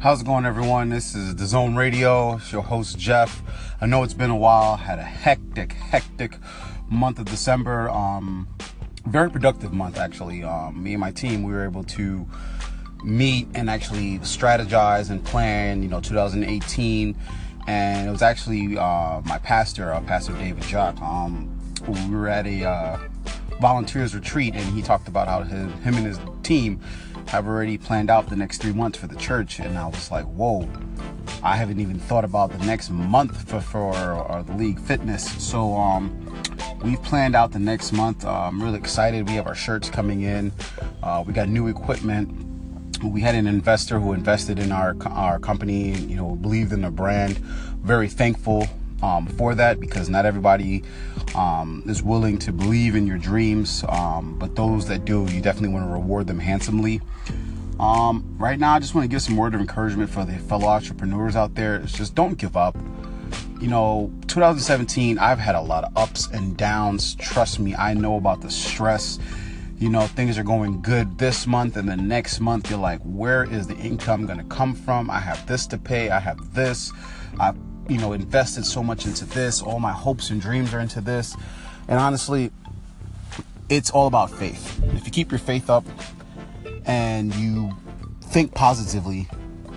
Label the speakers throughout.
Speaker 1: How's it going, everyone? This is The Zone Radio. It's your host, Jeff. I know it's been a while. Had a hectic, hectic month of December. Um, very productive month, actually. Um, me and my team, we were able to meet and actually strategize and plan, you know, 2018. And it was actually uh, my pastor, uh, Pastor David Jock. Um, we were at a uh, volunteers retreat, and he talked about how his, him and his team have already planned out the next three months for the church. And I was like, whoa, I haven't even thought about the next month for, for our, the league fitness. So um, we've planned out the next month. Uh, I'm really excited. We have our shirts coming in. Uh, we got new equipment. We had an investor who invested in our our company. You know, believed in the brand. Very thankful um, for that because not everybody um, is willing to believe in your dreams. Um, but those that do, you definitely want to reward them handsomely. Um, right now, I just want to give some word of encouragement for the fellow entrepreneurs out there. It's just don't give up. You know, 2017, I've had a lot of ups and downs. Trust me, I know about the stress. You know, things are going good this month, and the next month, you're like, where is the income going to come from? I have this to pay. I have this. I you know, invested so much into this. All my hopes and dreams are into this. And honestly, it's all about faith. If you keep your faith up and you think positively,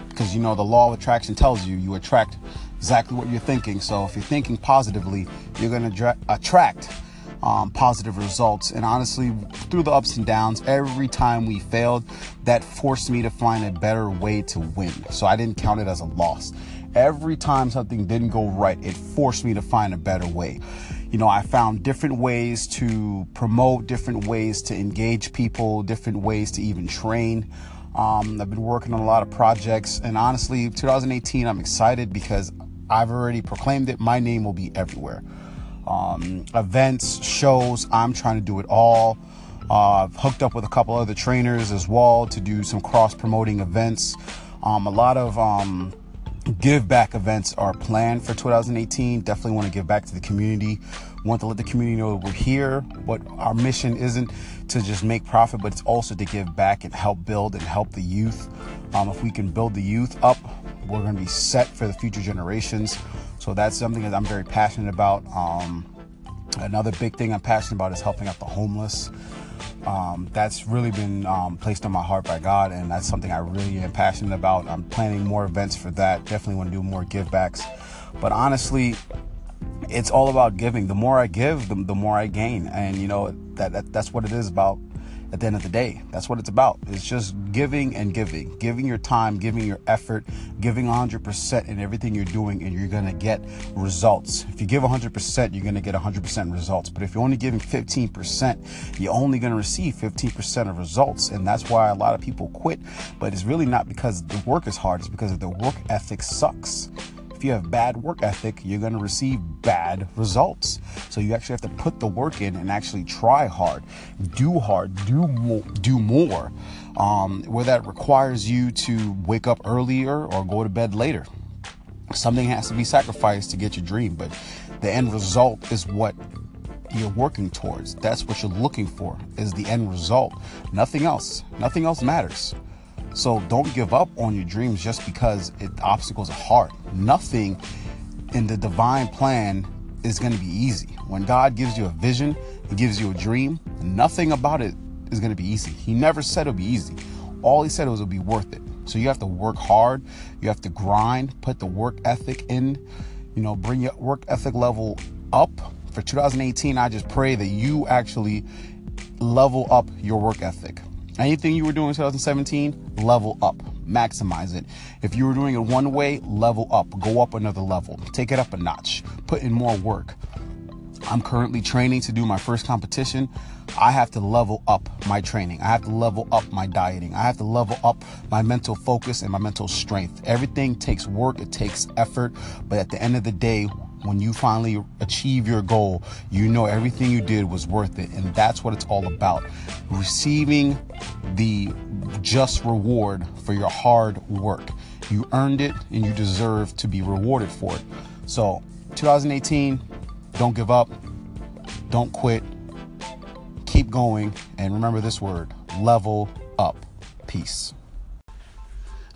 Speaker 1: because you know the law of attraction tells you you attract exactly what you're thinking. So if you're thinking positively, you're going to dra- attract um, positive results. And honestly, through the ups and downs, every time we failed, that forced me to find a better way to win. So I didn't count it as a loss. Every time something didn't go right, it forced me to find a better way. You know, I found different ways to promote, different ways to engage people, different ways to even train. Um, I've been working on a lot of projects, and honestly, 2018, I'm excited because I've already proclaimed it. My name will be everywhere. Um, events, shows, I'm trying to do it all. Uh, I've hooked up with a couple other trainers as well to do some cross promoting events. Um, a lot of um, give back events are planned for 2018. Definitely want to give back to the community. Want to let the community know that we're here. But our mission isn't to just make profit, but it's also to give back and help build and help the youth. Um, if we can build the youth up, we're going to be set for the future generations. So that's something that I'm very passionate about. Um, another big thing I'm passionate about is helping out the homeless. Um, that's really been um, placed on my heart by God, and that's something I really am passionate about. I'm planning more events for that. Definitely want to do more givebacks. But honestly, it's all about giving. The more I give, the, the more I gain, and you know that, that that's what it is about at the end of the day. That's what it's about. It's just giving and giving, giving your time, giving your effort, giving 100% in everything you're doing, and you're going to get results. If you give 100%, you're going to get 100% results. But if you're only giving 15%, you're only going to receive 15% of results. And that's why a lot of people quit. But it's really not because the work is hard, it's because the work ethic sucks if you have bad work ethic, you're going to receive bad results. So you actually have to put the work in and actually try hard, do hard, do more, do more. Um, where that requires you to wake up earlier or go to bed later. Something has to be sacrificed to get your dream, but the end result is what you're working towards. That's what you're looking for is the end result. Nothing else. Nothing else matters. So don't give up on your dreams just because it, obstacles are hard. Nothing in the divine plan is going to be easy. When God gives you a vision, He gives you a dream, nothing about it is going to be easy. He never said it'll be easy. All He said was it'll be worth it. So you have to work hard, you have to grind, put the work ethic in, you know, bring your work ethic level up. For 2018, I just pray that you actually level up your work ethic. Anything you were doing in 2017, level up, maximize it. If you were doing it one way, level up, go up another level, take it up a notch, put in more work. I'm currently training to do my first competition. I have to level up my training. I have to level up my dieting. I have to level up my mental focus and my mental strength. Everything takes work, it takes effort, but at the end of the day, when you finally achieve your goal, you know everything you did was worth it. And that's what it's all about. Receiving the just reward for your hard work. You earned it and you deserve to be rewarded for it. So, 2018, don't give up, don't quit, keep going, and remember this word level up. Peace.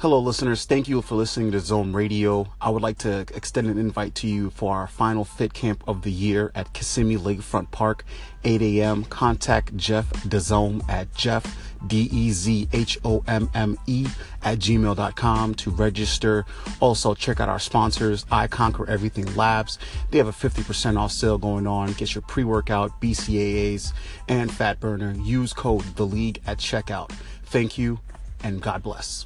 Speaker 1: Hello, listeners. Thank you for listening to Zone Radio. I would like to extend an invite to you for our final fit camp of the year at Kissimmee Lakefront Park, 8 a.m. Contact Jeff Dezhomme at Jeff, D E Z H O M M E, at gmail.com to register. Also, check out our sponsors, I Conquer Everything Labs. They have a 50% off sale going on. Get your pre workout, BCAAs, and fat burner. Use code THE LEAGUE at checkout. Thank you, and God bless.